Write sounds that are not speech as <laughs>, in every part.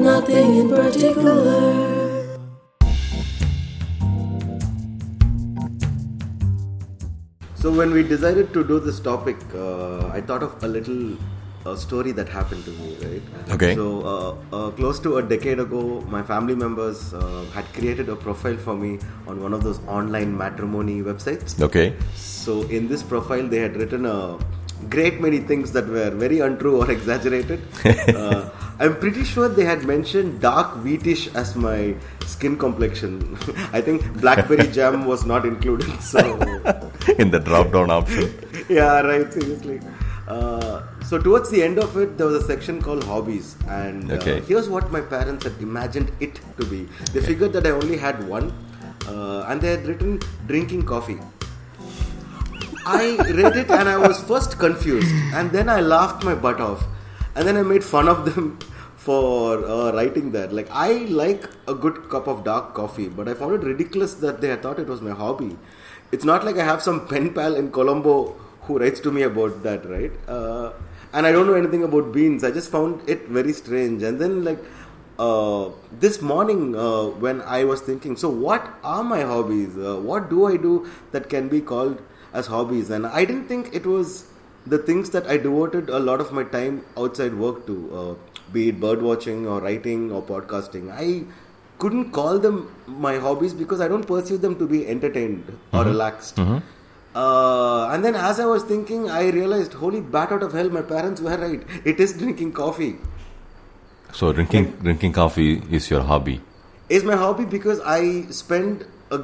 Nothing in particular. So when we decided to do this topic, uh, I thought of a little uh, story that happened to me, right? Okay. So uh, uh, close to a decade ago, my family members uh, had created a profile for me on one of those online matrimony websites. Okay. So in this profile, they had written a great many things that were very untrue or <laughs> exaggerated. <laughs> I'm pretty sure they had mentioned dark wheatish as my skin complexion. <laughs> I think blackberry <laughs> jam was not included. So <laughs> In the drop down option. yeah, right. Seriously. Uh, so towards the end of it, there was a section called hobbies, and uh, Okay. here's what my parents had imagined it to be. They figured that I only had one, uh, and they had written drinking coffee. I read it and I was first confused, and then I laughed my butt off, and then I made fun of them for uh, writing that. Like I like a good cup of dark coffee, but I found it ridiculous that they had thought it was my hobby. It's not like I have some pen pal in Colombo who writes to me about that, right? Uh, and I don't know anything about beans. I just found it very strange. And then like uh, this morning uh, when I was thinking, so what are my hobbies? Uh, what do I do that can be called as hobbies? And I didn't think it was the things that I devoted a lot of my time outside work to, uh, be it bird watching or writing or podcasting. I couldn't call them my hobbies because I don't pursue them to be entertained or relaxed. Uh, and then as I was thinking, I realized, holy bat out of hell, my parents were right. It is drinking coffee. So drinking drinking coffee is your hobby. Is my hobby because I spend a,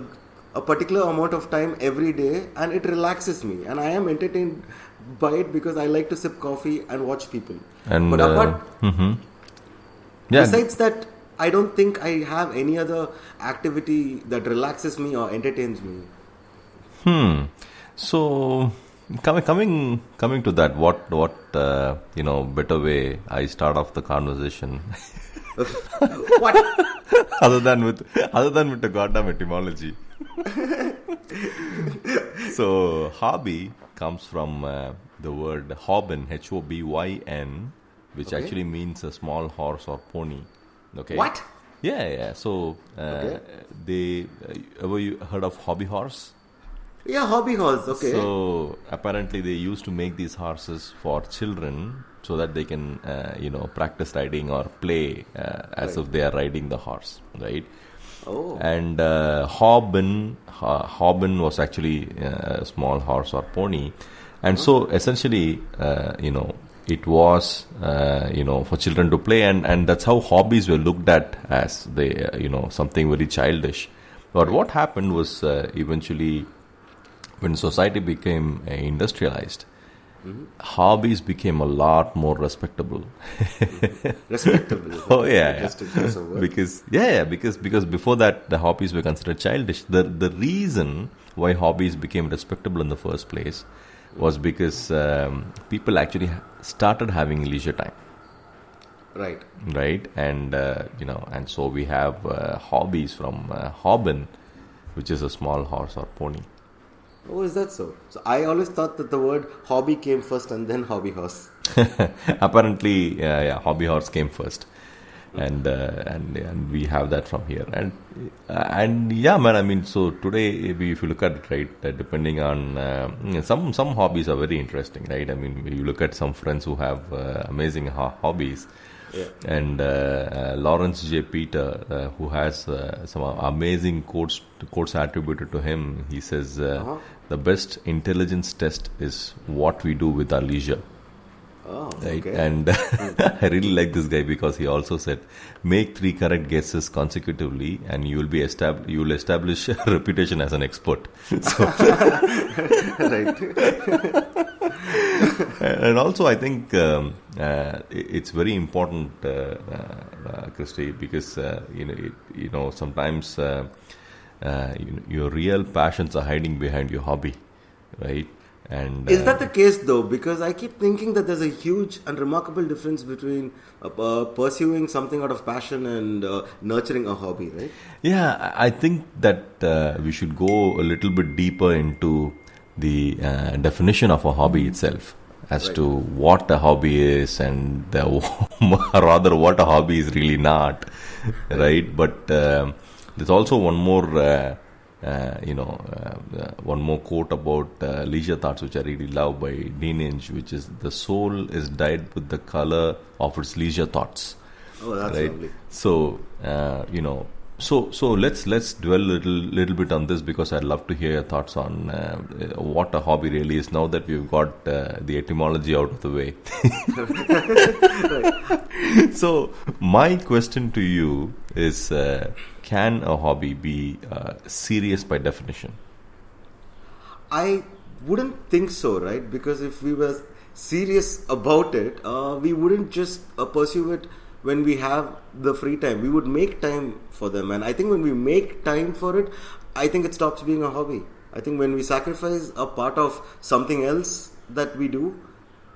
a particular amount of time every day and it relaxes me. And I am entertained by it because I like to sip coffee and watch people. And but uh, apart, mhm. yeah, besides that, I don't think I have any other activity that relaxes me or entertains me. Hmm. So coming coming coming to that, what what uh, you know better way I start off the conversation <laughs> what? <laughs> other than with other than with the goddamn etymology. <laughs> so hobby comes from uh, the word hobyn, H O B Y N, which Okay. actually means a small horse or pony. Okay. What? Yeah, yeah. So uh, Okay. they uh, ever you heard of hobby horse? Yeah, hobby horse. Okay. So apparently they used to make these horses for children so that they can, uh, you know, practice riding or play uh, as Right. if they are riding the horse, right? Oh. And uh, Hobin, uh, Hobin was actually uh, a small horse or pony, and so essentially, uh, you know, it was, uh, you know, for children to play, and and that's how hobbies were looked at as they, uh, you know, something very childish. But what happened was uh, eventually, when society became uh, industrialized, hobbies became a lot more respectable. <laughs> Respectable. <laughs> Oh yeah, yeah. Just to a because yeah, yeah, because because before that the hobbies were considered childish. The the reason why hobbies became respectable in the first place was because um, people actually started having leisure time, Right. right? And uh, you know, and so we have uh, hobbies from uh, Hobin, which is a small horse or pony. Oh, is that so? So I always thought that the word hobby came first and then hobby horse. <laughs> Apparently, uh, yeah, hobby horse came first, and uh, and and we have that from here. And uh, and yeah, man. I mean, so today, if you look at it, right, depending on uh, some some hobbies are very interesting, right? I mean, you look at some friends who have uh, amazing ho- hobbies. Yeah. And uh, uh, Lawrence J. Peter, uh, who has uh, some amazing quotes quotes attributed to him, he says, uh, Uh-huh. "The best intelligence test is what we do with our leisure." Oh, right okay. and <laughs> i really like this guy because he also said make three correct guesses consecutively and you will be estab- you will establish <laughs> a reputation as an expert <laughs> so, right. <laughs> and also i think um, uh, it's very important uh, uh, uh, christy because uh, you know it, you know sometimes uh, uh, you know, your real passions are hiding behind your hobby right and Is that the case though? Because I keep thinking that there's a huge and remarkable difference between uh, uh, pursuing something out of passion and uh, nurturing a hobby, right? Yeah, I I think that uh, we should go a little bit deeper into the uh, definition of a hobby itself. As Right. to what a hobby is and the, <laughs> rather what a hobby is really not, right? But um, there's also one more, uh, uh, you know, uh, uh, one more quote about uh, leisure thoughts, which I really love by Dean Inge, which is the soul is dyed with the color of its leisure thoughts Oh, that's right lovely. so uh, you know so so let's let's dwell a little little bit on this because i'd love to hear your thoughts on uh, what a hobby really is now that we've got uh, the etymology out of the way <laughs> so my question to you is uh, can a hobby be uh, serious by definition I wouldn't think so, right? Because if we were serious about it, uh, we wouldn't just uh, pursue it when we have the free time. We would make time for them, and I think when we make time for it, I think it stops being a hobby. I think when we sacrifice a part of something else that we do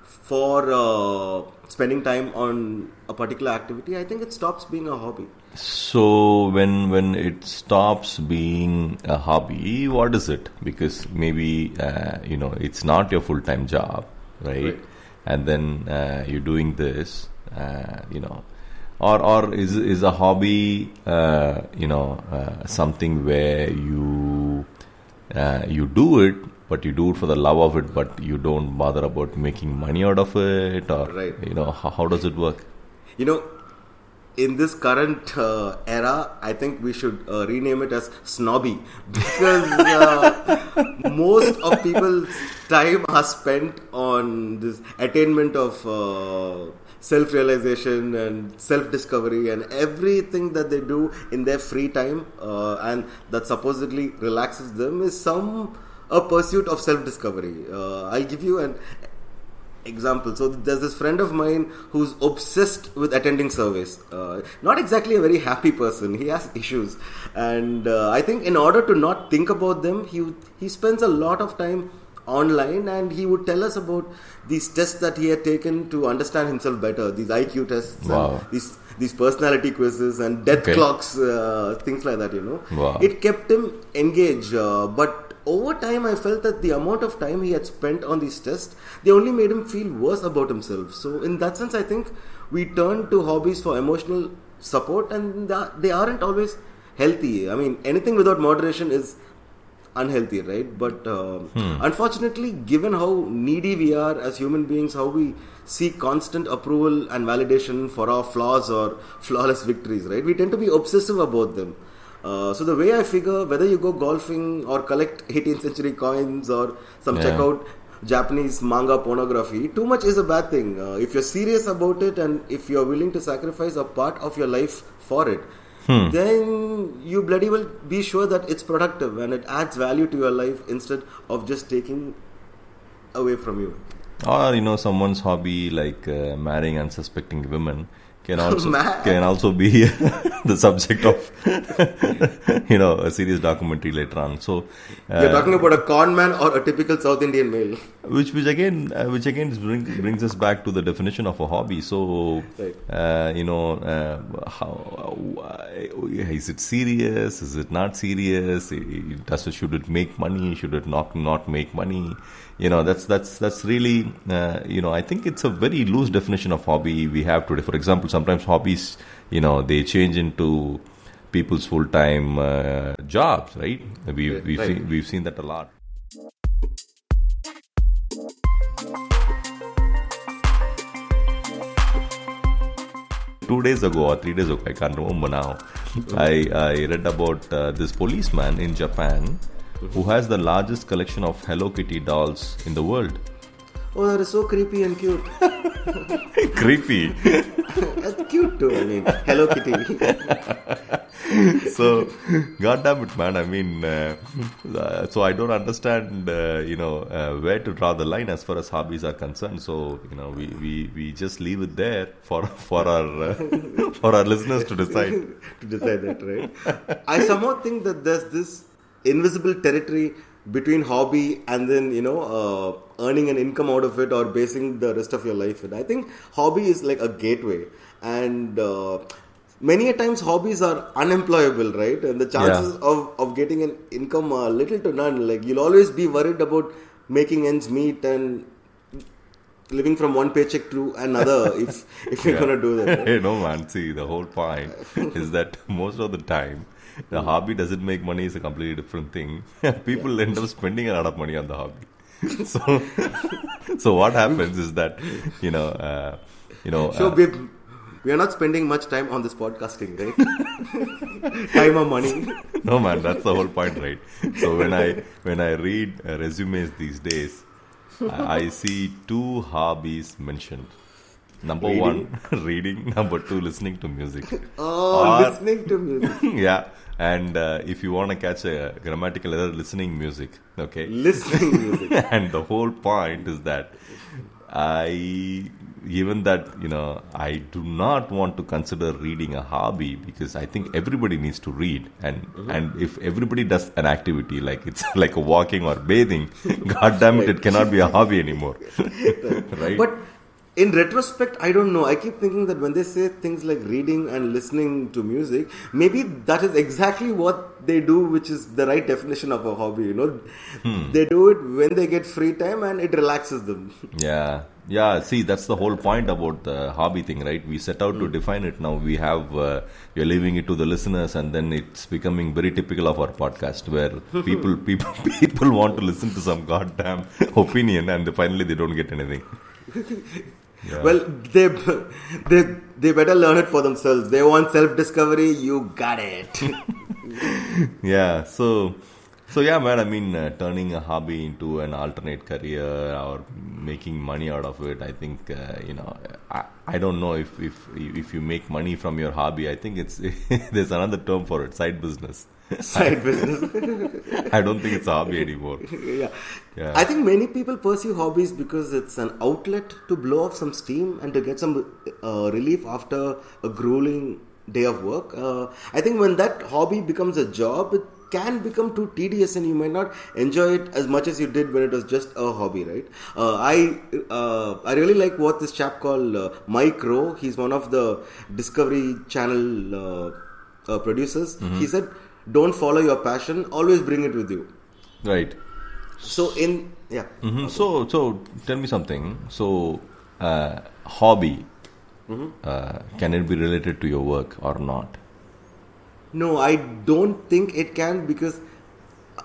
for uh, spending time on a particular activity, I think it stops being a hobby. So when when it stops being a hobby, what is it? Because maybe uh, you know it's not your full time job, right? Right. And then uh, you're doing this, uh, you know, or or is is a hobby, uh, you know, uh, something where you uh, you do it, but you do it for the love of it, but you don't bother about making money out of it, or Right. you know, how, how does it work? You know, in this current uh, era, I think we should uh, rename it as snobby because uh, <laughs> most of people's time are spent on this attainment of uh, self realization and self discovery and everything that they do in their free time uh, and that supposedly relaxes them is some a pursuit of self discovery. Uh, I'll give you an example. So there's this friend of mine who's obsessed with attending service Uh, not exactly a very happy person. He has issues, and uh, I think in order to not think about them, he he spends a lot of time online, and he would tell us about these tests that he had taken to understand himself better. These IQ tests, Wow. and these these personality quizzes and death Okay. clocks, uh, things like that. You know, Wow. it kept him engaged, uh, but over time I felt that the amount of time he had spent on these tests, they only made him feel worse about himself. So in that sense, I think we turn to hobbies for emotional support, and they aren't always healthy. I mean, anything without moderation is unhealthy, right? But um unfortunately, given how needy we are as human beings, how we seek constant approval and validation for our flaws or flawless victories, right? We tend to be obsessive about them. Uh, so the way I figure, whether you go golfing or collect <laughs> 18th century coins or some Yeah. check out Japanese manga pornography, too much is a bad thing. Uh, if you're serious about it and if you're willing to sacrifice a part of your life for it, then you bloody well be sure that it's productive and it adds value to your life instead of just taking away from you. Or you know, someone's hobby like uh, marrying unsuspecting women can <laughs> also Man. can also be <laughs> the subject of <laughs> you know a serious documentary later on. So, uh, You're talking about a con man or a typical South Indian male. which which again uh, which again is bring, brings us back to the definition of a hobby. So, Right. uh, you know, uh, how why, is it serious? Is it not serious? Does it should it make money? Should it not not make money? You know, that's that's that's really uh, you know I think it's a very loose definition of hobby we have today. For example, sometimes hobbies you know they change into people's full time uh, jobs, right? We Right, we've right. seen, we've seen that a lot. two days ago or three days ago, I can't remember now. I, I read about uh, this policeman in Japan who has the largest collection of Hello Kitty dolls in the world. Oh, that is so creepy and cute. <laughs> Creepy. <laughs> That's cute too. I mean, Hello Kitty. <laughs> so, goddamn it, man. I mean, uh, uh, so I don't understand, uh, you know, uh, where to draw the line as far as hobbies are concerned. So, you know, we, we, we just leave it there for for our uh, for our listeners to decide. to decide that, right? I somehow think that there's this invisible territory between hobby and then you know uh, earning an income out of it or basing the rest of your life in. I think hobby is like a gateway, and uh, many a times hobbies are unemployable, right? And the chances of of getting an income are little to none. Like you'll always be worried about making ends meet and living from one paycheck to another <laughs> if if you're gonna do that. <laughs> right? Hey, no man. See, the whole point <laughs> is that most of the time, the hobby doesn't make money is a completely different thing. <laughs> People end up spending a lot of money on the hobby. <laughs> So, so what happens is that you know, uh, you know, So uh, we we are not spending much time on this podcasting, right? <laughs> time or money. no man, that's the whole point, right? So when I when I read uh, resumes these days, I, I see two hobbies mentioned. Number one, reading. Number two, listening to music. Oh, Or- listening to music, yeah, and uh, if you want to catch a grammatical error, listening music. Okay, listening <laughs> music. and the whole point is that I, even that you know, I do not want to consider reading a hobby because I think everybody needs to read, and and if everybody does an activity like it's <laughs> like a walking or bathing, <laughs> god damn it, it cannot be a hobby anymore, right? But in retrospect, I don't know. I keep thinking that when they say things like reading and listening to music, maybe that is exactly what they do, which is the right definition of a hobby. You know, Hmm. they do it when they get free time and it relaxes them. <laughs> Yeah, yeah. See, that's the whole point about the hobby thing, right? We set out to define it. Now we have uh, we're leaving it to the listeners, and then it's becoming very typical of our podcast, where <laughs> people people <laughs> people want to listen to some goddamn opinion, and finally they don't get anything. Yeah. Well, they they they better learn it for themselves. They want self discovery. You got it. <laughs> yeah so so yeah man i mean uh, turning a hobby into an alternate career or making money out of it i think uh, you know I, I don't know if if if you make money from your hobby i think it's <laughs> there's another term for it side business Side business. <laughs> i don't think it's a hobby anymore yeah. Yeah. I think many people pursue hobbies because it's an outlet to blow off some steam and to get some uh, relief after a grueling day of work. Uh, I think when that hobby becomes a job, it can become too tedious and you might not enjoy it as much as you did when it was just a hobby, right? Uh, I uh, I really like what this chap called uh, Mike Rowe. He's one of the Discovery Channel uh, uh, producers. He said, "Don't follow your passion; always bring it with you." right. So in yeah, hmm so so tell me something. So uh, hobby uh, can it be related to your work or not? No, I don't think it can because,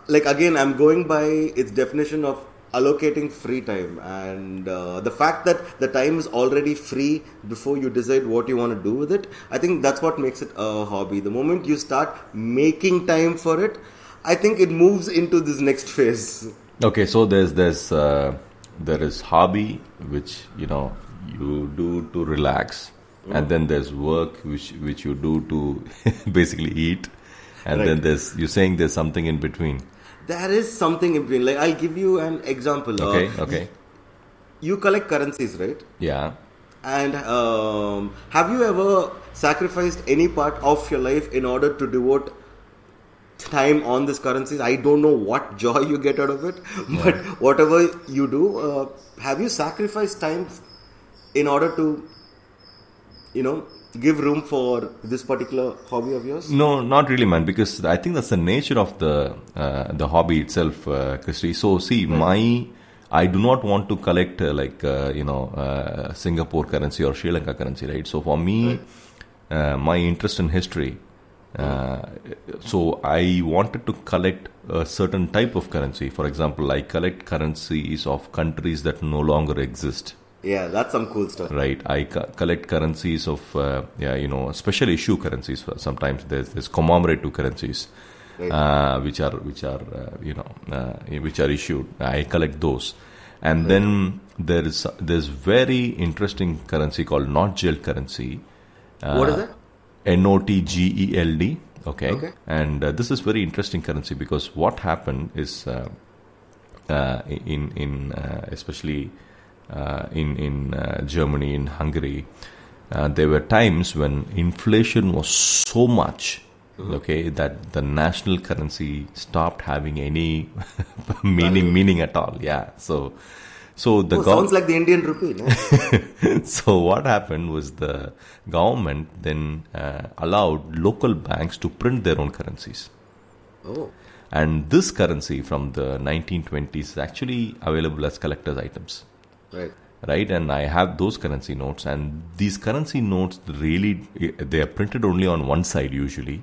like again, I'm going by its definition of allocating free time and uh, the fact that the time is already free before you decide what you want to do with it. I think that's what makes it a hobby. The moment you start making time for it, I think it moves into this next phase. Okay, so there's there's uh, there is hobby which you know you do to relax, and then there's work which which you do to <laughs> basically eat, and then there's you're saying there's something in between. There is something in between. Like I'll give you an example. Uh, Okay, okay, You collect currencies, right? yeah. And um, have you ever sacrificed any part of your life in order to devote time on these currencies? I don't know what <laughs> joy you get out of it, <laughs> but whatever you do, uh, have you sacrificed time in order to, you know, give room for this particular hobby of yours? No, not really, man. Because I think that's the nature of the uh, the hobby itself, uh, Christy. So, see, my I do not want to collect uh, like uh, you know uh, Singapore currency or Sri Lanka currency, right? So, for me, uh, my interest in history. Uh, so I wanted to collect a certain type of currency. For example, I collect currencies of countries that no longer exist Yeah, that's some cool stuff. right i co- collect currencies of uh, yeah you know special issue currencies sometimes there's there's commemorative currencies Right. uh, which are which are uh, you know uh, which are issued i collect those and then there is there's very interesting currency called Notgeld currency uh, What is that? N-O-T-G-E-L-D okay, Okay. and uh, this is very interesting currency because what happened is uh, uh, in in uh, especially in in uh, Germany in Hungary. Uh, there were times when inflation was so much okay that the national currency stopped having any <laughs> meaning meaning at all. Yeah so so the Oh, gov- sounds like the Indian rupee. No? <laughs> so what happened was the government then uh, allowed local banks to print their own currencies. Oh, and this currency from the 1920s is actually available as collector's items right. right? And I have those currency notes, and these currency notes really they are printed only on one side usually,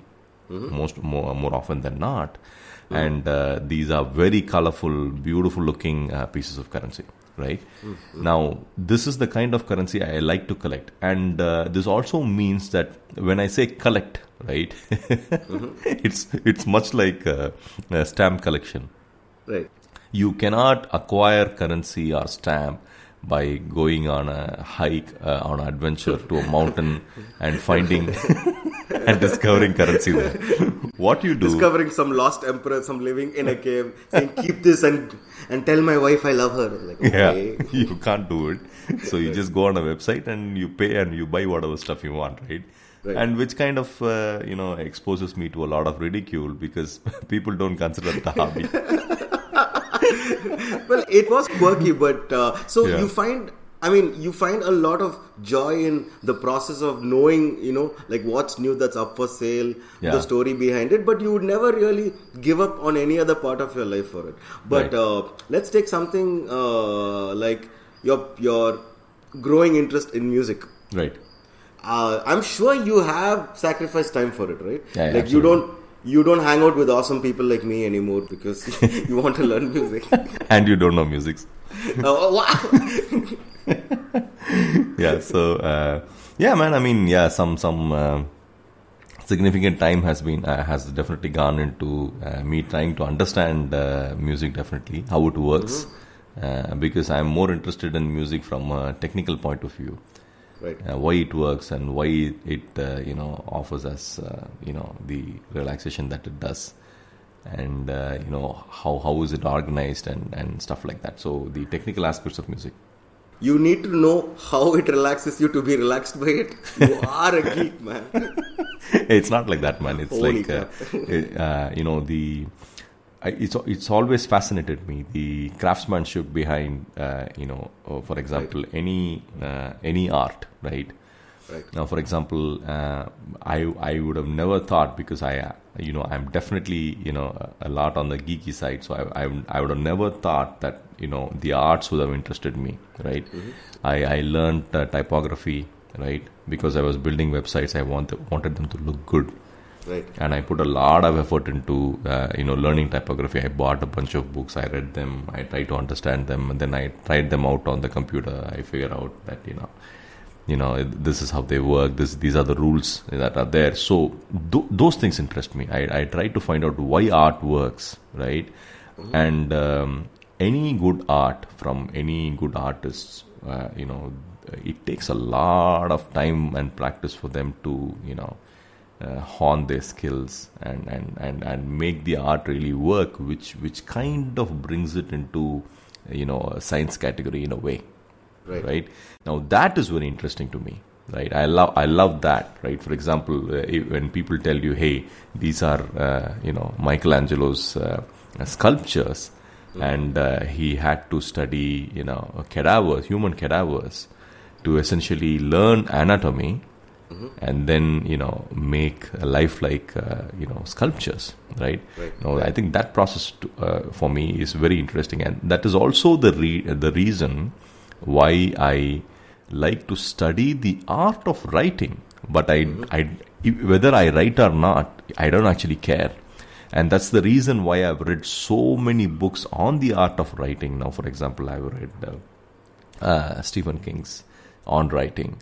most more more often than not, and uh, these are very colorful, beautiful looking uh, pieces of currency. Right now, this is the kind of currency I like to collect, and uh, this also means that when I say collect, right, <laughs> it's it's much like uh, a stamp collection Right. you cannot acquire currency or stamp by going on a hike uh, on an adventure to a mountain and finding <laughs> and discovering currency there. What you do Discovering some lost emperor, some living in a cave, saying, "Keep this and and tell my wife I love her." Like, yeah <laughs> you can't do it. So you just go on a website and you pay and you buy whatever stuff you want right, Right. and which kind of uh, you know exposes me to a lot of ridicule because <laughs> people don't consider it a hobby <laughs> well, it was quirky, but uh, so Yeah. you find. I mean, you find a lot of joy in the process of knowing, you know, like what's new that's up for sale, Yeah. the story behind it, but you would never really give up on any other part of your life for it. But Right. uh, let's take something uh, like your your growing interest in music. right Uh, I'm sure you have sacrificed time for it, right? Yeah, like you don't you don't hang out with awesome people like me anymore because <laughs> you want to learn music. <laughs> and you don't know music oh, wow. <laughs> yeah so uh, yeah man i mean yeah some some uh, significant time has been uh, has definitely gone into uh, me trying to understand uh, music definitely how it works uh, because i'm more interested in music from a technical point of view right. uh, why it works and why it uh, you know offers us uh, you know the relaxation that it does and uh, you know how how is it organized and and stuff like that so the technical aspects of music You need to know how it relaxes you to be relaxed by it. You are a geek, man. <laughs> it's not like that, man. It's Holy like uh, it- uh, you know the. I, it's it's always fascinated me the craftsmanship behind uh, you know uh, for example any uh, any art right? Right. now for example uh, I I would have never thought because I you know I'm definitely you know a, a lot on the geeky side so I, I I would have never thought that you know the arts would have interested me right? I I learned uh, typography right? Because I was building websites I want wanted them to look good Right. and I put a lot of effort into uh, you know learning typography. I bought a bunch of books, I read them, I tried to understand them, and then I tried them out on the computer. I figured out that you know, you know this is how they work. This these are the rules that are there. So th- those things interest me. I I try to find out why art works, right? And um, any good art from any good artists, uh, you know, it takes a lot of time and practice for them to you know uh, hone their skills and, and, and, and make the art really work, which which kind of brings it into you know a science category in a way, Right. Now that is very interesting to me, right? I love I love that, right? For example, uh, when people tell you, "Hey, these are uh, you know Michelangelo's uh, sculptures," and uh, he had to study you know cadavers, human cadavers, to essentially learn anatomy and then you know make a lifelike uh, you know sculptures right, Right, Now, i think that process to, uh, for me is very interesting and that is also the re- the reason why i like to study the art of writing. But I, I whether i write or not i don't actually care. And that's the reason why i've read so many books on the art of writing. Now for example i've read uh, uh, Stephen King's On Writing.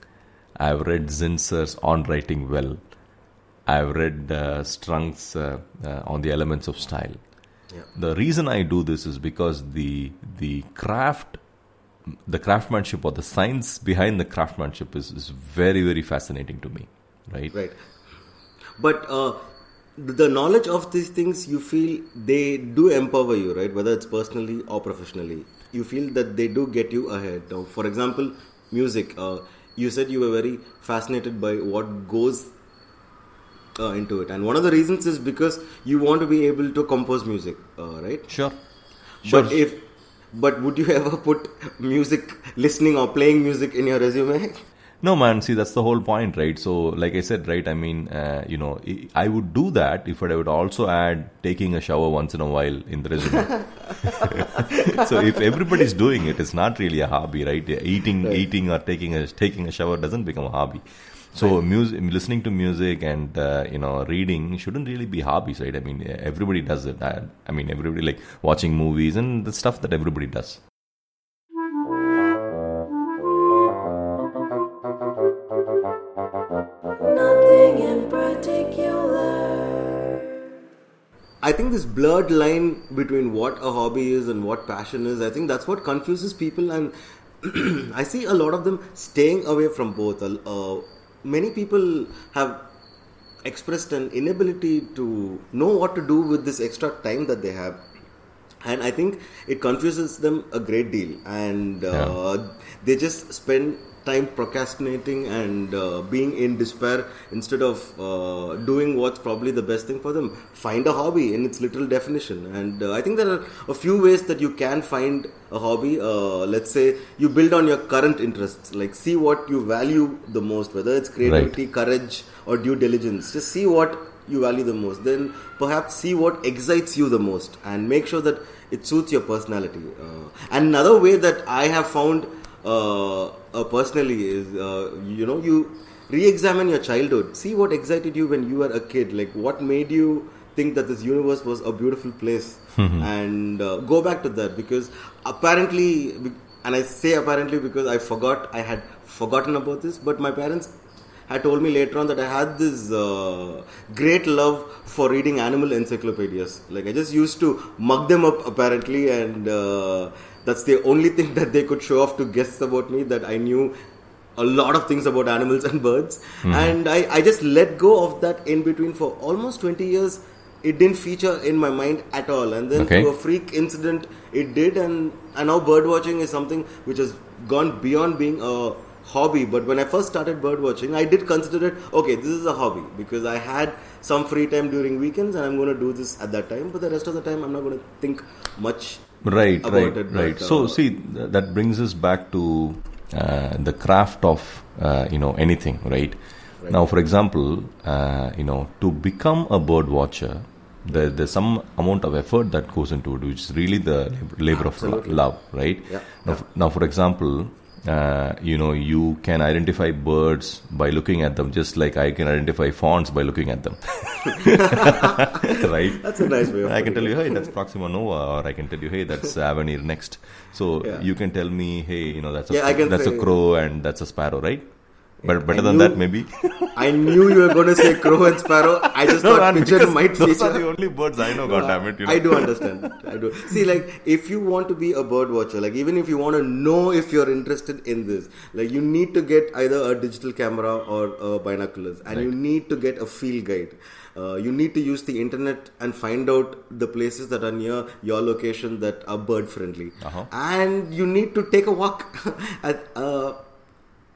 I've read Zinsser's On Writing Well. I've read uh, Strunk's uh, uh, On the Elements of Style. Yeah. The reason I do this is because the the craft, the craftsmanship or the science behind the craftsmanship is, is very very fascinating to me. Right. Right. But uh, the the knowledge of these things, you feel they do empower you, right? Whether it's personally or professionally, you feel that they do get you ahead. Now, for example, music. Uh, you said you were very fascinated by what goes uh, into it, and one of the reasons is because you want to be able to compose music, uh, right? Sure. But if, but would you <laughs> ever put music listening or playing music in your resume? No, man. See, that's the whole point, right? So, like I said, right? I mean, uh, you know, I- would do that if I would also add taking a shower once in a while in the resume. <laughs> so, if everybody's doing it, it's not really a hobby, right? Eating, eating, or taking a taking a shower doesn't become a hobby. So, music, listening to music and uh, you know, reading shouldn't really be hobbies, right? I mean, everybody does it. I, I mean, everybody like watching movies and the stuff that everybody does. I think this blurred line between what a hobby is and what passion is, I think that's what confuses people, and <clears throat> I see a lot of them staying away from both. Uh, many people have expressed an inability to know what to do with this extra time that they have. And I think it confuses them a great deal, and uh, they just spend time procrastinating and uh, being in despair instead of uh, doing what's probably the best thing for them. Find a hobby in its literal definition, and uh, I think there are a few ways that you can find a hobby. Uh, let's say you build on your current interests, like see what you value the most, whether it's creativity, courage, or due diligence. Just see what you value the most. Then perhaps see what excites you the most, and make sure that it suits your personality. Uh, and another way that I have found uh, uh, personally is uh, you know you re-examine your childhood. See what excited you when you were a kid. Like what made you think that this universe was a beautiful place? And uh, go back to that because apparently and i say apparently because i forgot i had forgotten about this but my parents had told me later on that I had this uh, great love for reading animal encyclopedias. Like I just used to mug them up apparently, and uh, that's the only thing that they could show off to guests about me that I knew a lot of things about animals <laughs> and birds. Mm-hmm. And I, I just let go of that in between for almost 20 years. It didn't feature in my mind at all, and then Okay. through a freak incident, it did. And, and now bird watching is something which has gone beyond being a hobby but when i first started bird watching i did consider it okay this is a hobby because i had some free time during weekends and i'm going to do this at that time but the rest of the time i'm not going to think much Right, right, it, right. but, so uh, see, th- that brings us back to uh, the craft of uh, you know anything, right? Now, for example, uh, you know, to become a bird watcher, there, there's some amount of effort that goes into it, which is really the labor, labor of lo- love, right? Yeah, Now, f- now, for example. Uh, you know, you can identify birds by looking at them, just like I can identify fonts by looking at them, <laughs> right? that's a nice way of I can tell it. you, hey, that's Proxima Nova, or I can tell you, hey, that's <laughs> Avenir next. So Yeah. you can tell me, hey, you know, that's a Yeah, that's say- a crow and that's a sparrow, right? But better than knew- that, maybe. <laughs> i knew you were going to say crow and sparrow i just thought man, pigeon might those feature are the only birds I know. God damn it, you know. I do understand. I do. See, like, if you want to be a bird watcher, like, even if you want to know if you're interested in this, like, you need to get either a digital camera or uh, binoculars, and you need to get a field guide. Uh, you need to use the internet and find out the places that are near your location that are bird friendly. Uh-huh. And you need to take a walk. <laughs> At, uh,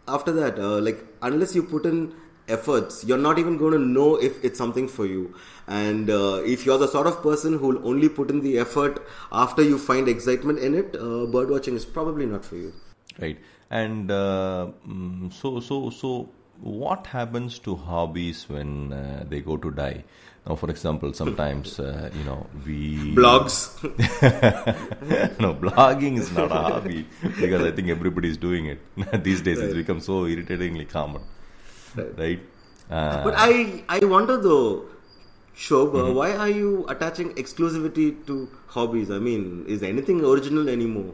after that, uh, like, unless you put in efforts, you're not even going to know if it's something for you. And uh, if you're the sort of person who will only put in the effort after you find excitement in it, uh, bird watching is probably not for you. Right. And uh, mm, so, so, so, what happens to hobbies when uh, they go to die? Now, for example, sometimes uh, you know we Blogs. <laughs> no, blogging is not a hobby because I think everybody is doing it <laughs> these days. It's become so irritatingly common, Right. right? Uh, but I, I wonder though, Shobha, why are you attaching exclusivity to hobbies? I mean, is anything original anymore?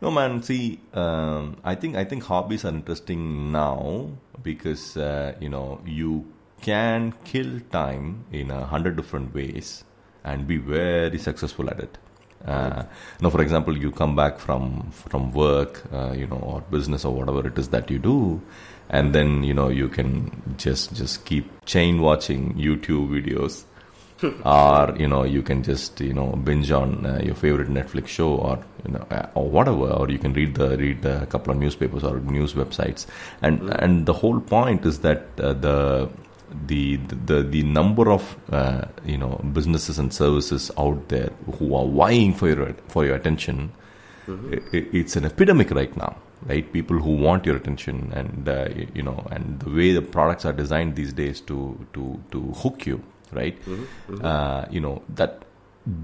No man, see, um, I think I think hobbies are interesting now because uh, you know you can kill time in a hundred different ways and be very successful at it. Uh, now, for example, you come back from from work, uh, you know, or business or whatever it is that you do, and then you know you can just just keep chain watching YouTube videos <laughs> or you know you can just you know binge on uh, your favorite Netflix show or you know uh, or whatever or you can read the read a couple of newspapers or news websites and and the whole point is that uh, the the the the number of uh, you know businesses and services out there who are vying for your for your attention i- i- it's an epidemic right now right? People who want your attention, and uh, you know, and the way the products are designed these days to to to hook you, right? Uh, you know that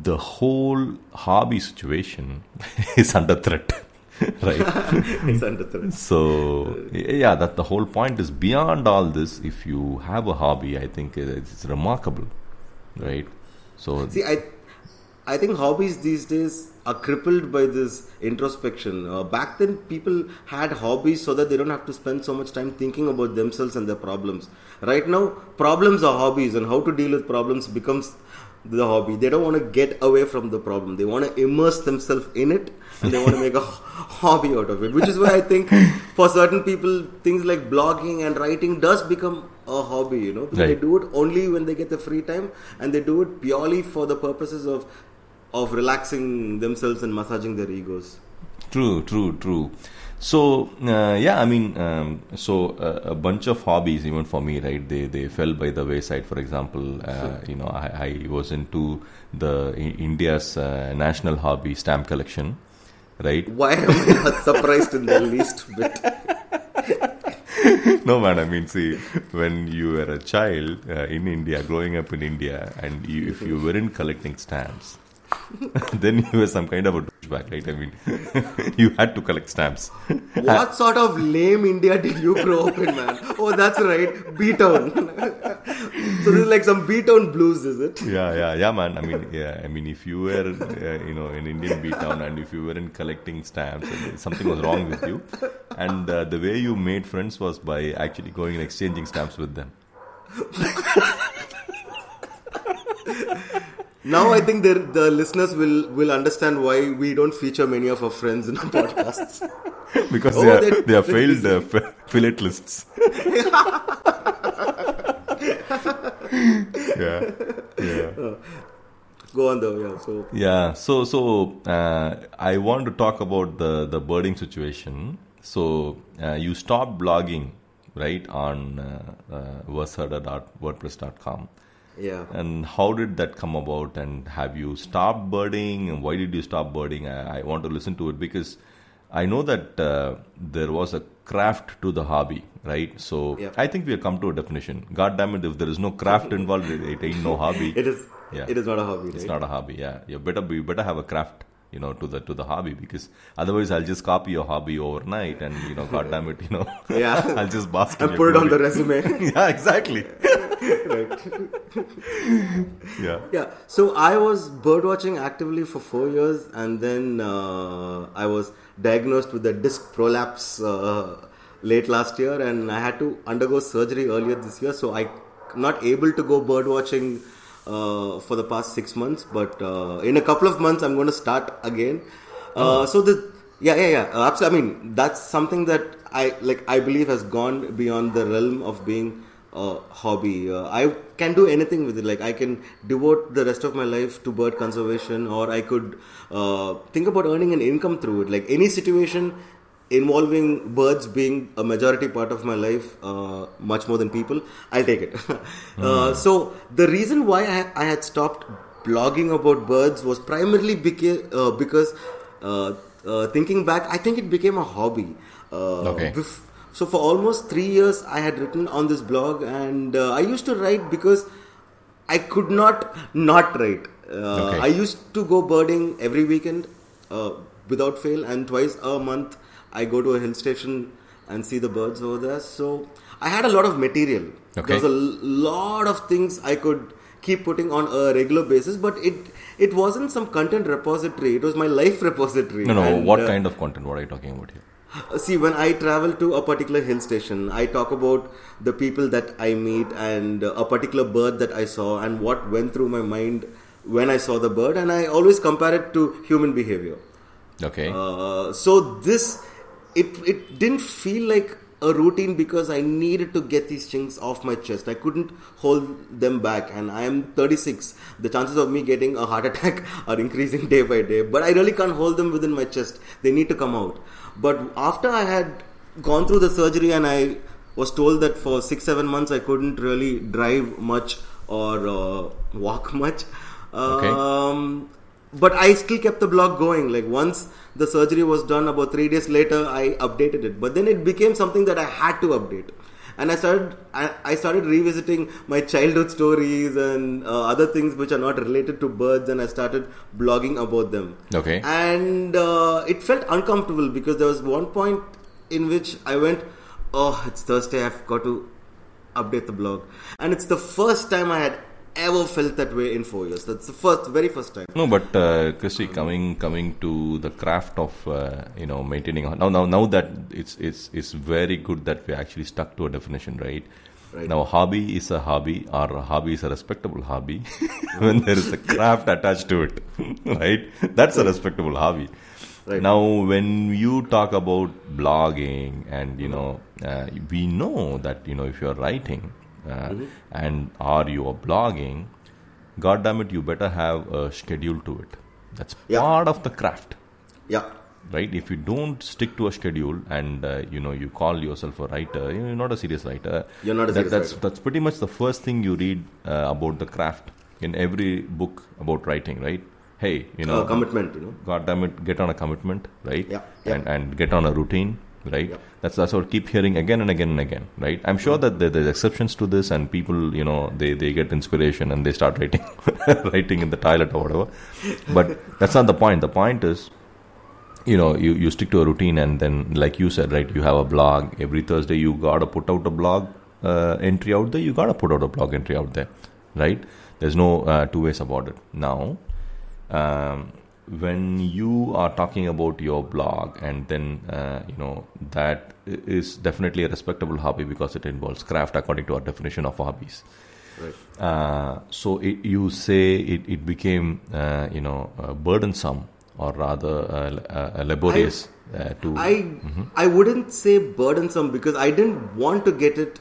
the whole hobby situation <laughs> is under threat, <laughs> right? <laughs> So yeah, that the whole point is beyond all this. If you have a hobby, I think it's remarkable, right? So See, I, I think hobbies these days are crippled by this introspection. Uh, back then, people had hobbies so that they don't have to spend so much time thinking about themselves and their problems. Right now, problems are hobbies, and how to deal with problems becomes the hobby. They don't want to get away from the problem. They want to immerse themselves in it, and they want to make a <laughs> hobby out of it. Which is why I think for certain people, things like blogging and writing does become a hobby. You know, they do it only when they get the free time, and they do it purely for the purposes of of relaxing themselves and massaging their egos. True, true, true. So uh, yeah, I mean, um, so uh, a bunch of hobbies, even for me, right? They they fell by the wayside. For example, uh, you know, I, I was into the India's uh, national hobby stamp collection, right? Why am I not surprised in the least bit? <laughs> no man, I mean, see, when you were a child uh, in India, growing up in India, and you, if you weren't collecting stamps. <laughs> then you were some kind of a douchebag, right? I mean, <laughs> you had to collect stamps. <laughs> What sort of lame India did you grow up in, man? Oh, that's right, B-Town. so this is like some B-Town blues, is it? yeah, yeah, yeah, man. I mean, yeah, I mean, if you were, uh, you know, in Indian B town and if you weren't collecting stamps, something was wrong with you. And uh, the way you made friends was by actually going and exchanging stamps with them. Now I think the the listeners will will understand why we don't feature many of our friends in our podcasts. <laughs> because Oh, they are they are failed uh, f- fillet lists. <laughs> yeah, yeah. Go on though, yeah. So Yeah, so so uh, I want to talk about the the birding situation. So uh, you stopped blogging, right, on uh, uh, versada.wordpress.com. yeah. And how did that come about? And have you stopped birding? And why did you stop birding? I, I want to listen to it because I know that uh, there was a craft to the hobby, right? So Yeah. I think we have come to a definition. God damn it, if there is no craft <laughs> involved, it, it ain't no hobby. It is Yeah. it is not a hobby, It's right? not a hobby. Yeah, you better be, you better have a craft, you know, to the to the hobby because otherwise I'll just copy your hobby overnight and you know, god damn it, you know, <laughs> Yeah. <laughs> I'll just bask and put it on the resume. yeah, exactly. Right. Yeah. Yeah. So I was bird watching actively for four years, and then uh, I was diagnosed with a disc prolapse uh, late last year, and I had to undergo surgery earlier this year. So I not able to go bird watching uh, for the past six months, but uh, in a couple of months I'm going to start again. Uh, so the yeah yeah yeah uh, absolutely. I mean that's something that I like. I believe has gone beyond the realm of being a hobby. Uh, I can do anything with it. Like I can devote the rest of my life to bird conservation, or I could uh, think about earning an income through it. Like any situation involving birds being a majority part of my life, uh, much more than people, I'll take it. <laughs> uh, so the reason why I, I had stopped blogging about birds was primarily beca- uh, because uh, uh, thinking back, I think it became a hobby. Uh, Okay. bef- so for almost three years, I had written on this blog, and uh, I used to write because I could not not write. Uh, Okay. I used to go birding every weekend uh, without fail, and twice a month I go to a hill station and see the birds over there. So I had a lot of material. Okay. There was a l- lot of things I could keep putting on a regular basis, but it it wasn't some content repository. It was my life repository. No, no. And, what uh, kind of content? What are you talking about here? See, when I travel to a particular hill station, I talk about the people that I meet and a particular bird that I saw and what went through my mind when I saw the bird, and I always compare it to human behavior. Okay. Uh, so this, it it didn't feel like a routine because I needed to get these things off my chest. I couldn't hold them back, and I am 36. The chances of me getting a heart <laughs> attack are increasing day by day, but I really can't hold them within my chest. They need to come out. But after I had gone through the surgery and I was told that for six seven months I couldn't really drive much or uh, walk <laughs> much. Okay. Um, but I still kept the blog going. Like once the surgery was done, about three days later, I updated it. But then it became something that I had to update, and I started I, I started revisiting my childhood stories and uh, other things which are not related to birds, and I started blogging about them. Okay. and uh, it felt uncomfortable because there was one point in which I went, "Oh, it's Thursday. I've got to update the blog," and it's the first time I had ever felt that way in four years. That's the first, very first time. No, but uh, Christy, coming coming to the craft of uh, you know maintaining now now now that it's it's it's very good that we actually stuck to a definition, right? Right. Now, hobby is a hobby, or a hobby is a respectable hobby <laughs> when there is a craft attached to it, <laughs> right? That's a respectable hobby. Right. Now, when you talk about blogging, and you know, uh, we know that you know if you're writing uh, and or you are blogging, God damn it, you better have a schedule to it. That's Yeah. part of the craft, Yeah, right? If you don't stick to a schedule and uh, you know you call yourself a writer, you're not a serious writer. You're not a That- that's writer. that's pretty much the first thing you read uh, about the craft in every book about writing, right? Hey, you know, uh, commitment. You know. God damn it, get on a commitment, right? Yeah, yeah. And and get on a routine, right? Yeah. That's that's what I keep hearing again and again and again, right? I'm sure that there, there's exceptions to this, and people, you know, they they get inspiration and they start writing, <laughs> writing in the toilet or whatever. But that's not the point. The point is, you know, you you stick to a routine, and then, like you said, right? You have a blog every Thursday. You gotta put out a blog uh, entry out there. You gotta put out a blog entry out there, right? There's no uh, two ways about it. Now, um, when you are talking about your blog and then uh, you know that is definitely a respectable hobby because it involves craft according to our definition of hobbies Right. uh, so it, you say it, it became uh, you know uh, burdensome or rather uh, uh, laborious uh, to I I wouldn't say burdensome because I didn't want to get it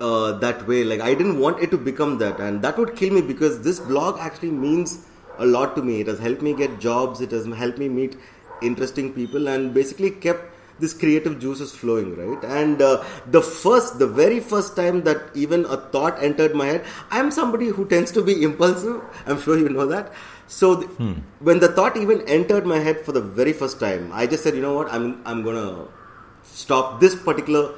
uh, that way. Like I didn't want it to become that, and that would kill me because this blog actually means a lot to me. It has helped me get jobs. It has helped me meet interesting people, and basically kept this creative juices flowing, right? And uh, the first, the very first time that even a thought entered my head, I'm somebody who tends to be impulsive. I'm sure you know that. So th- when the thought even entered my head for the very first time, I just said, you know what, I'm I'm gonna stop this particular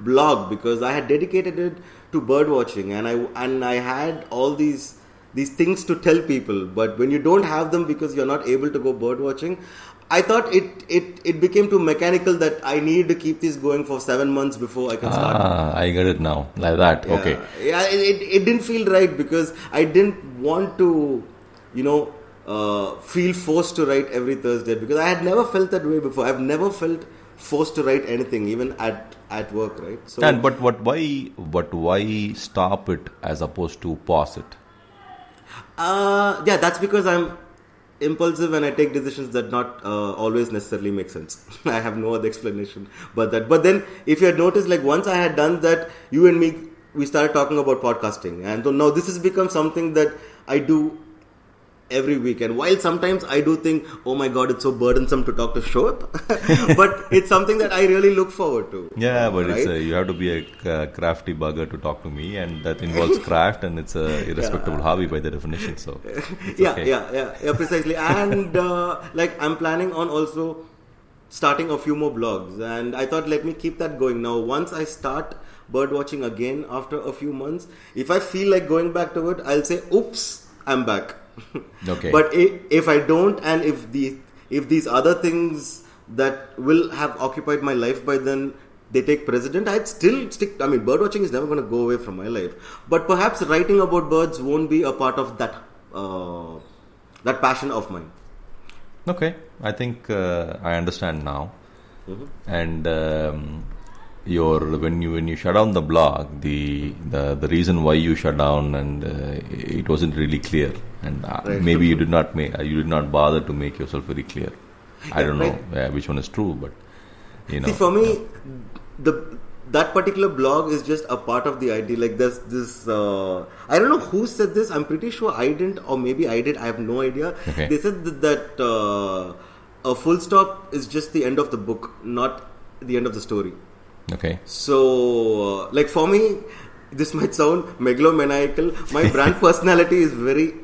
blog because I had dedicated it to bird watching and I and I had all these these things to tell people but when you don't have them because you're not able to go bird watching I thought it, it it became too mechanical that I need to keep this going for seven months before I can start. ah i get it now like that Yeah. okay Yeah, it, it, it didn't feel right because I didn't want to, you know, uh, feel forced to write every Thursday because I had never felt that way before. I've never felt forced to write anything, even at at work, right? So, and but what why but why stop it as opposed to pause it uh, yeah, that's because I'm impulsive and I take decisions that not uh, always necessarily make sense. <laughs> I have no other explanation but that. But then, if you had noticed, like once I had done that, you and me, we started talking about podcasting, and so now this has become something that I do every week. And while sometimes I do think, oh my god, it's so burdensome to talk to Shuaib, <laughs> but it's something that I really look forward to. Yeah, but it's Right? a, you have to be a uh, crafty bugger to talk to me, and that involves <laughs> craft, and it's a irrespectable hobby by the definition. So, <laughs> yeah, okay. yeah, yeah, yeah, precisely. And uh, like I'm planning on also starting a few more blogs, and I thought let me keep that going. Now, once I start bird watching again after a few months, if I feel like going back to it, I'll say, "Oops, I'm back." <laughs> Okay. But if, if I don't, and if the if these other things that will have occupied my life by then they take precedent, I'd still stick. I mean, bird watching is never going to go away from my life. But perhaps writing about birds won't be a part of that uh, that passion of mine. Okay, I think uh, I understand now. And um, your when you when you shut down the blog, the the, the reason why you shut down and uh, it wasn't really clear, and uh, Right. maybe you did not make you did not bother to make yourself very clear. I don't know right. uh, which one is true, but you know. See, for me, the that particular blog is just a part of the idea. Like there's this. Uh, I don't know who said this. I'm pretty sure I didn't, or maybe I did. I have no idea. Okay. They said that, that uh, a full stop is just the end of the book, not the end of the story. Okay. So, uh, like for me, this might sound megalomaniacal. My <laughs> brand personality is very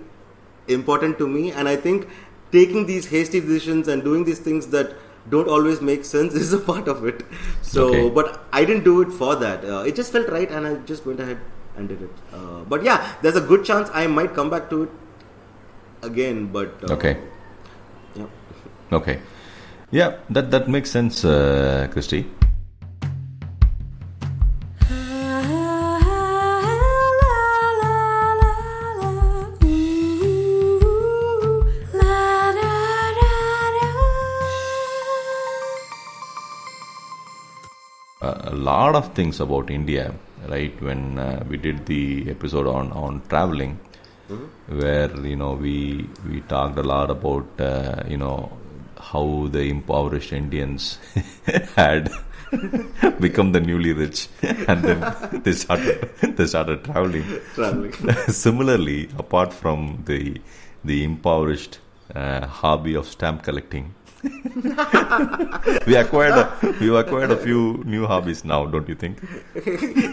important to me, and I think taking these hasty decisions and doing these things that don't always make sense <laughs> is a part of it. So, Okay. but I didn't do it for that. Uh, it just felt right, and I just went ahead and did it. Uh, but yeah, there's a good chance I might come back to it again. But uh, Okay. yeah. Okay. Yeah, that that makes sense, uh, Christy. Lot of things about India, right? When uh, we did the episode on on traveling, where you know we we talked a lot about uh, you know how the impoverished Indians <laughs> had <laughs> become the newly rich, <laughs> and then they started they started traveling. Traveling. Similarly, apart from the the impoverished uh, hobby of stamp collecting, <laughs> we acquired a, we acquired a few new hobbies now, don't you think? <laughs>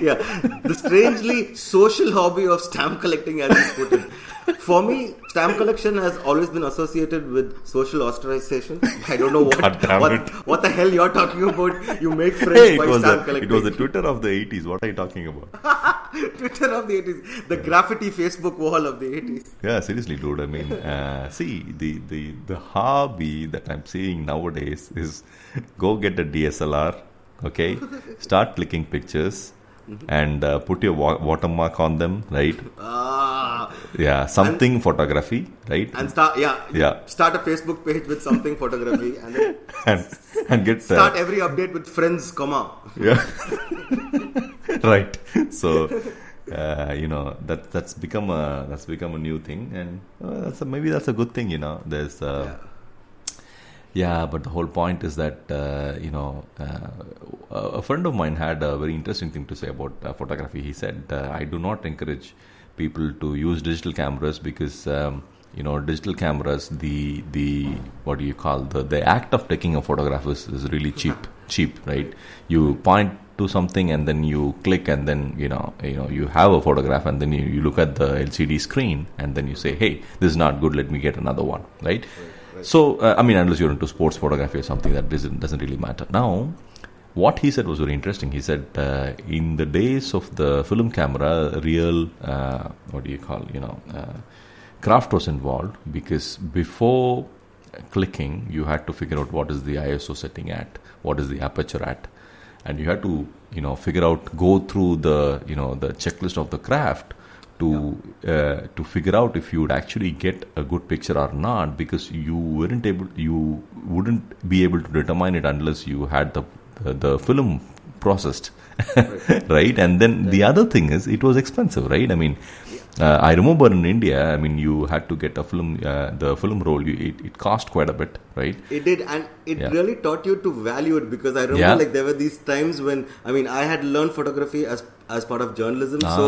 yeah, the strangely social hobby of stamp collecting, as you put it. For me, stamp collection has always been associated with social ostracization. I don't know what what, what the hell you're talking about. You make friends Hey, by stamp the, collecting. it was the Twitter of the 80s. What are you talking about? <laughs> Twitter of the 80s, the graffiti Facebook wall of the 80s. Yeah, seriously, dude. I mean, uh, see, the, the, the hobby that I'm seeing nowadays is go get a DSLR, okay? <laughs> Start clicking pictures and uh, put your wa- watermark on them, right? Ah, Yeah, something photography, right? and start yeah Yeah. start a Facebook page with something photography <laughs> and then and, and get uh, start every update with friends, comma. <laughs> yeah right so uh, you know that that's become a that's become a new thing and uh, that's a, maybe that's a good thing you know there's uh, Yeah. Yeah, but the whole point is that uh, you know uh, a friend of mine had a very interesting thing to say about uh, photography. He said, uh, "I do not encourage people to use digital cameras because um, you know digital cameras the the what do you call the the act of taking a photograph is, is really cheap cheap right? You point to something and then you click and then you know you know you have a photograph and then you, you look at the LCD screen and then you say hey this is not good. Let me get another one right so, uh, I mean, unless you're into sports photography or something, that doesn't, doesn't really matter. Now, what he said was very interesting. He said, uh, in the days of the film camera, real, uh, what do you call, you know, uh, craft was involved because before clicking, you had to figure out what is the ISO setting at, what is the aperture at, and you had to, you know, figure out, go through the, you know, the checklist of the craft to uh, to figure out if you would actually get a good picture or not because you weren't able you wouldn't be able to determine it unless you had the the, the film processed <laughs> right. and then the other thing is it was expensive right i mean uh, i remember in india i mean you had to get a film uh, the film roll you, it, it cost quite a bit right It did, and it Yeah. really taught you to value it because I remember Yeah. like there were these times when I mean I had learned photography as as part of journalism, Ah. so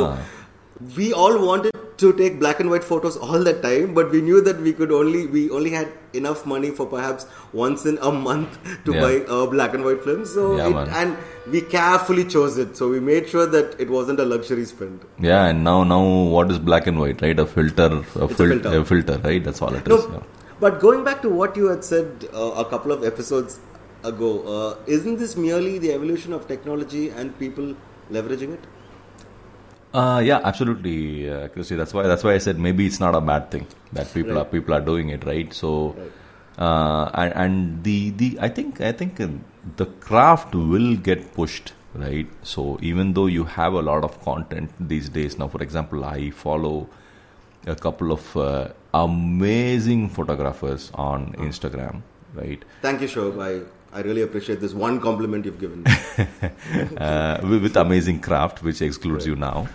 we all wanted to take black and white photos all the time, but we knew that we could only we only had enough money for perhaps once in a month <laughs> to Yeah. buy a black and white film. So Yeah, it, and we carefully chose it, so we made sure that it wasn't a luxury spend. yeah and now now what is black and white right a filter a, It's a filter. a filter right that's all it No, is yeah. but going back to what you had said uh, a couple of episodes ago, uh, isn't this merely the evolution of technology and people leveraging it? Uh, yeah, absolutely, uh, Christy. That's why that's why I said maybe it's not a bad thing that people are people are doing it, right? So, uh, and, and the the I think I think the craft will get pushed, right? So even though you have a lot of content these days now, for example, I follow a couple of uh, amazing photographers on Instagram, right? Thank you, Shob. I, I really appreciate this one compliment you've given me. <laughs> uh, with, with amazing craft, which excludes you now.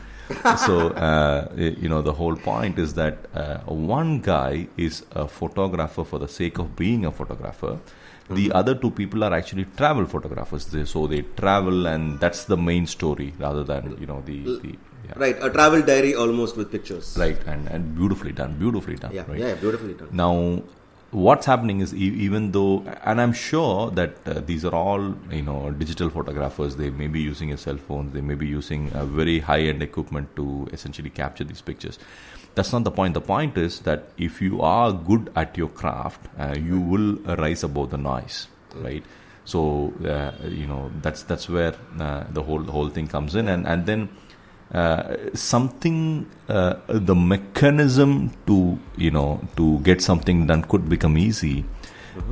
So uh, you know the whole point is that uh, one guy is a photographer for the sake of being a photographer. The other two people are actually travel photographers. They, so they travel, and that's the main story rather than you know the, the yeah. right, a travel diary almost with pictures. right and and beautifully done, beautifully done. Yeah, right? yeah, beautifully done. Now, what's happening is e- even though, and I'm sure that uh, these are all you know digital photographers. They may be using a cell phones. They may be using a very high-end equipment to essentially capture these pictures. that's not the point. The point is that if you are good at your craft, uh, you will rise above the noise, right? So uh, you know that's that's where uh, the whole the whole thing comes in, and and then uh, something uh, the mechanism to you know to get something done could become easy,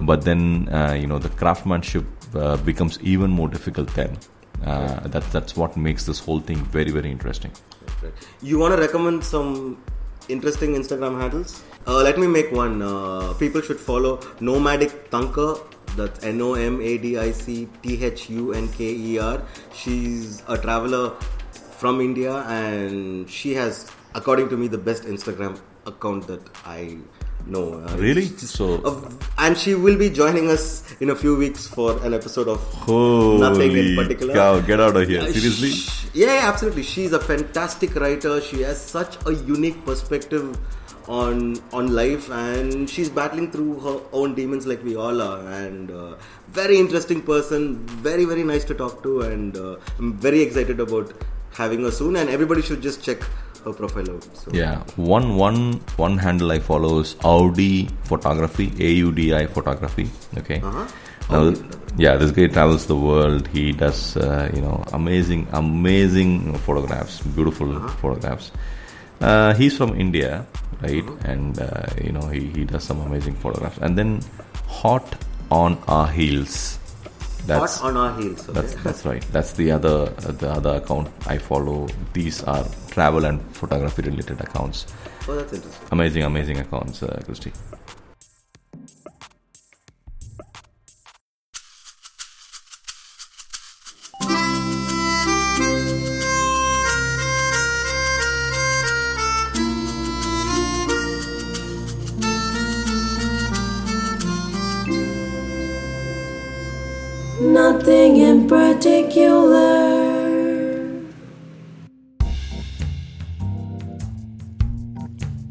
but then uh, you know the craftsmanship uh, becomes even more difficult then. Uh, that that's what makes this whole thing very very interesting. Right. You want to recommend some interesting Instagram handles? Uh, let me make one. Uh, people should follow Nomadic Thunker. That's N O M A D I C T H U N K E R. She's a traveler from India and she has, according to me, the best Instagram account that I know. Uh, Really? So- uh, and she will be joining us in a few weeks for an episode of Nothing in Particular. cow! Get out of here! Uh, Seriously? sh- Yeah, yeah, absolutely. She's a fantastic writer. She has such a unique perspective on on life, and she's battling through her own demons like we all are. And uh, very interesting person. Very very nice to talk to, and uh, I'm very excited about having her soon. And everybody should just check her profile out. So. Yeah, one one one handle I follow is Audi Photography, A U D I Photography. Okay. Uh-huh. Now, yeah, this guy travels the world. He does, uh, you know, amazing, amazing photographs, beautiful Uh-huh. photographs. Uh, he's from India, right? Uh-huh. And uh, you know, he, he does some amazing photographs. And then, hot on our heels. That's Hot on our heels. Okay? that's that's right. That's the other the other account I follow. These are travel and photography related accounts. oh, that's interesting. Amazing, amazing accounts, uh, Christy. Particular.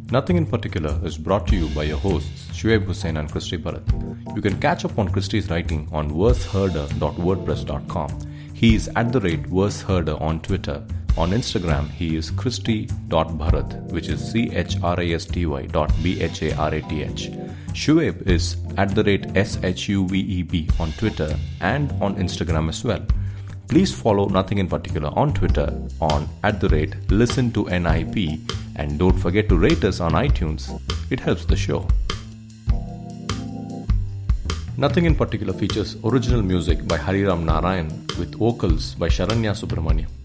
Nothing in particular is brought to you by your hosts Shuaib Hussain and Christy Bharath. You can catch up on Christy's writing on verseherder.wordpress.com. He is at the rate verseherder on Twitter. On Instagram, he is Christy.Bharath, which is C H R I S T Y dot B H A R A T H. Shuaib is at the rate S H U V E B on Twitter and on Instagram as well. Please follow Nothing in Particular on Twitter on at the rate listen to NIP and don't forget to rate us on iTunes. It helps the show. Nothing in Particular features original music by Hariram Narayan with vocals by Sharanya Subramaniam.